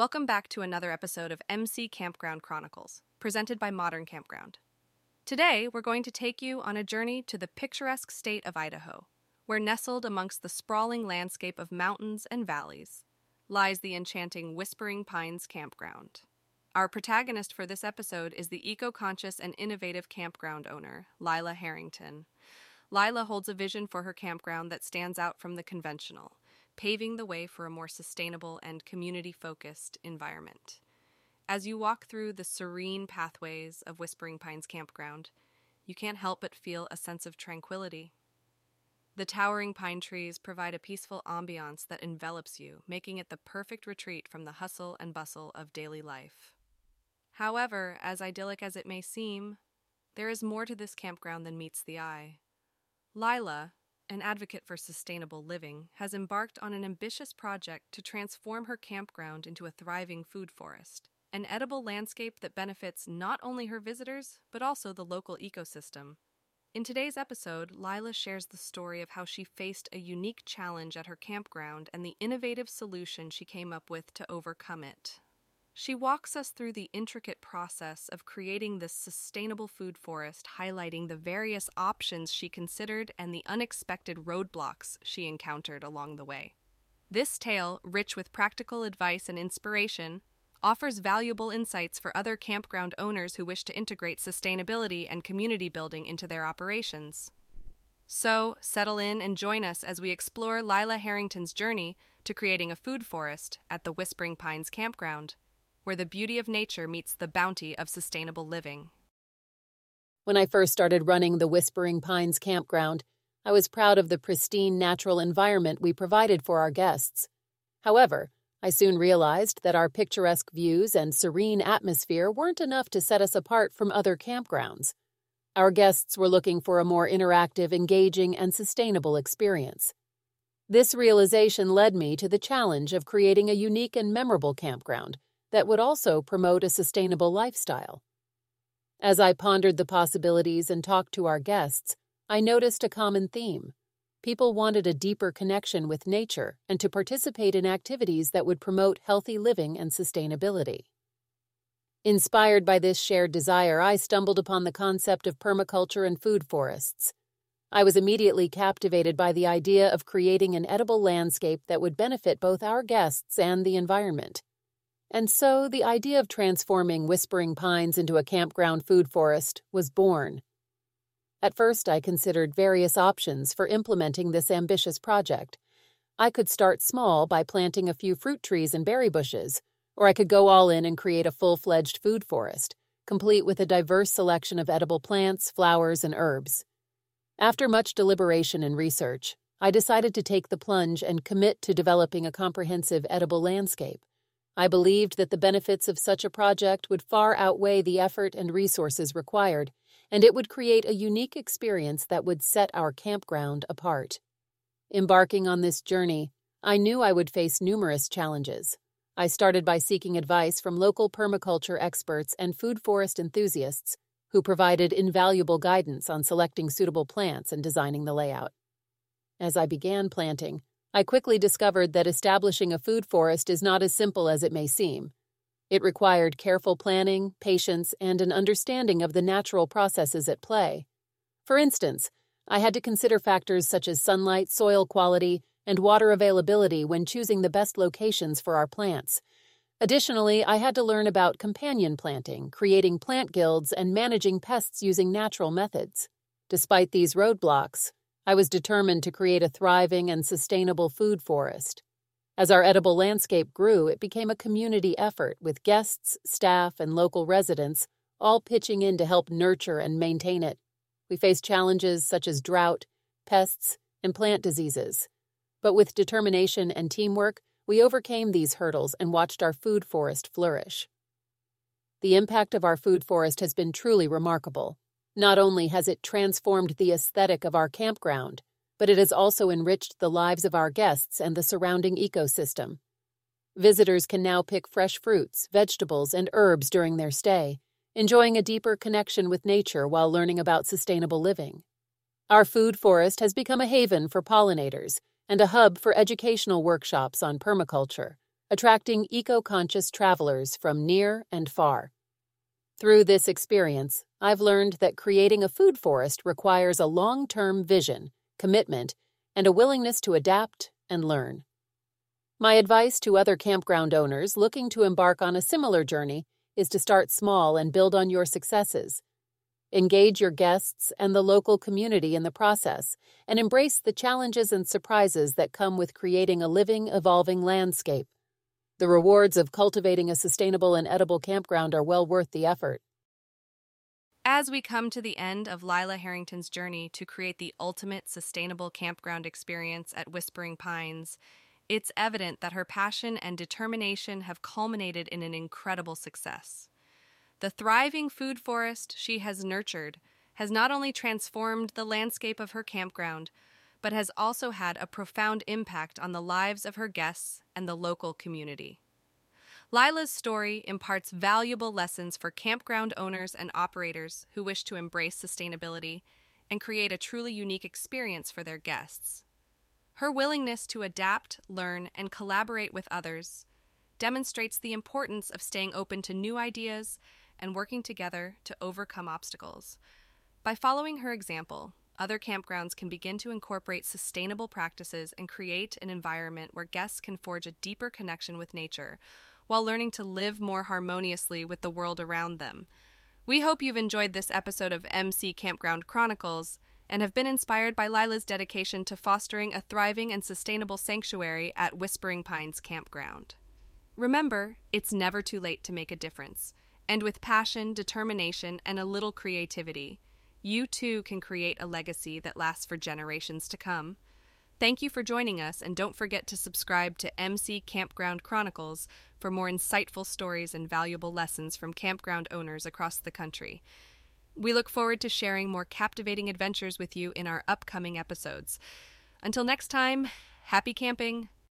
Welcome back to another episode of MC Campground Chronicles, presented by Modern Campground. Today, we're going to take you on a journey to the picturesque state of Idaho, where nestled amongst the sprawling landscape of mountains and valleys lies the enchanting Whispering Pines Campground. Our protagonist for this episode is the eco conscious and innovative campground owner, Lila Harrington. Lila holds a vision for her campground that stands out from the conventional paving the way for a more sustainable and community focused environment. As you walk through the serene pathways of Whispering Pines Campground, you can't help but feel a sense of tranquility. The towering pine trees provide a peaceful ambiance that envelops you, making it the perfect retreat from the hustle and bustle of daily life. However, as idyllic as it may seem, there is more to this campground than meets the eye. Lila, an advocate for sustainable living, has embarked on an ambitious project to transform her campground into a thriving food forest, an edible landscape that benefits not only her visitors, but also the local ecosystem. In today's episode, Lila shares the story of how she faced a unique challenge at her campground and the innovative solution she came up with to overcome it. She walks us through the intricate process of creating this sustainable food forest, highlighting the various options she considered and the unexpected roadblocks she encountered along the way. This tale, rich with practical advice and inspiration, offers valuable insights for other campground owners who wish to integrate sustainability and community building into their operations. So, settle in and join us as we explore Lila Harrington's journey to creating a food forest at the Whispering Pines Campground where the beauty of nature meets the bounty of sustainable living. When I first started running the Whispering Pines campground, I was proud of the pristine natural environment we provided for our guests. However, I soon realized that our picturesque views and serene atmosphere weren't enough to set us apart from other campgrounds. Our guests were looking for a more interactive, engaging, and sustainable experience. This realization led me to the challenge of creating a unique and memorable campground that would also promote a sustainable lifestyle. As I pondered the possibilities and talked to our guests, I noticed a common theme. People wanted a deeper connection with nature and to participate in activities that would promote healthy living and sustainability. Inspired by this shared desire, I stumbled upon the concept of permaculture and food forests. I was immediately captivated by the idea of creating an edible landscape that would benefit both our guests and the environment. And so the idea of transforming Whispering Pines into a campground food forest was born. At first, I considered various options for implementing this ambitious project. I could start small by planting a few fruit trees and berry bushes, or I could go all in and create a full fledged food forest, complete with a diverse selection of edible plants, flowers, and herbs. After much deliberation and research, I decided to take the plunge and commit to developing a comprehensive edible landscape. I believed that the benefits of such a project would far outweigh the effort and resources required, and it would create a unique experience that would set our campground apart. Embarking on this journey, I knew I would face numerous challenges. I started by seeking advice from local permaculture experts and food forest enthusiasts who provided invaluable guidance on selecting suitable plants and designing the layout. As I began planting, I quickly discovered that establishing a food forest is not as simple as it may seem. It required careful planning, patience, and an understanding of the natural processes at play. For instance, I had to consider factors such as sunlight, soil quality, and water availability when choosing the best locations for our plants. Additionally, I had to learn about companion planting, creating plant guilds, and managing pests using natural methods. Despite these roadblocks, I was determined to create a thriving and sustainable food forest. As our edible landscape grew, it became a community effort with guests, staff, and local residents all pitching in to help nurture and maintain it. We faced challenges such as drought, pests, and plant diseases. But with determination and teamwork, we overcame these hurdles and watched our food forest flourish. The impact of our food forest has been truly remarkable. Not only has it transformed the aesthetic of our campground, but it has also enriched the lives of our guests and the surrounding ecosystem. Visitors can now pick fresh fruits, vegetables, and herbs during their stay, enjoying a deeper connection with nature while learning about sustainable living. Our food forest has become a haven for pollinators and a hub for educational workshops on permaculture, attracting eco conscious travelers from near and far. Through this experience, I've learned that creating a food forest requires a long term vision, commitment, and a willingness to adapt and learn. My advice to other campground owners looking to embark on a similar journey is to start small and build on your successes. Engage your guests and the local community in the process, and embrace the challenges and surprises that come with creating a living, evolving landscape. The rewards of cultivating a sustainable and edible campground are well worth the effort. As we come to the end of Lila Harrington's journey to create the ultimate sustainable campground experience at Whispering Pines, it's evident that her passion and determination have culminated in an incredible success. The thriving food forest she has nurtured has not only transformed the landscape of her campground, but has also had a profound impact on the lives of her guests and the local community. Lila's story imparts valuable lessons for campground owners and operators who wish to embrace sustainability and create a truly unique experience for their guests. Her willingness to adapt, learn, and collaborate with others demonstrates the importance of staying open to new ideas and working together to overcome obstacles. By following her example, other campgrounds can begin to incorporate sustainable practices and create an environment where guests can forge a deeper connection with nature while learning to live more harmoniously with the world around them. We hope you've enjoyed this episode of MC Campground Chronicles and have been inspired by Lila's dedication to fostering a thriving and sustainable sanctuary at Whispering Pines Campground. Remember, it's never too late to make a difference. And with passion, determination, and a little creativity, you too can create a legacy that lasts for generations to come. Thank you for joining us, and don't forget to subscribe to MC Campground Chronicles for more insightful stories and valuable lessons from campground owners across the country. We look forward to sharing more captivating adventures with you in our upcoming episodes. Until next time, happy camping!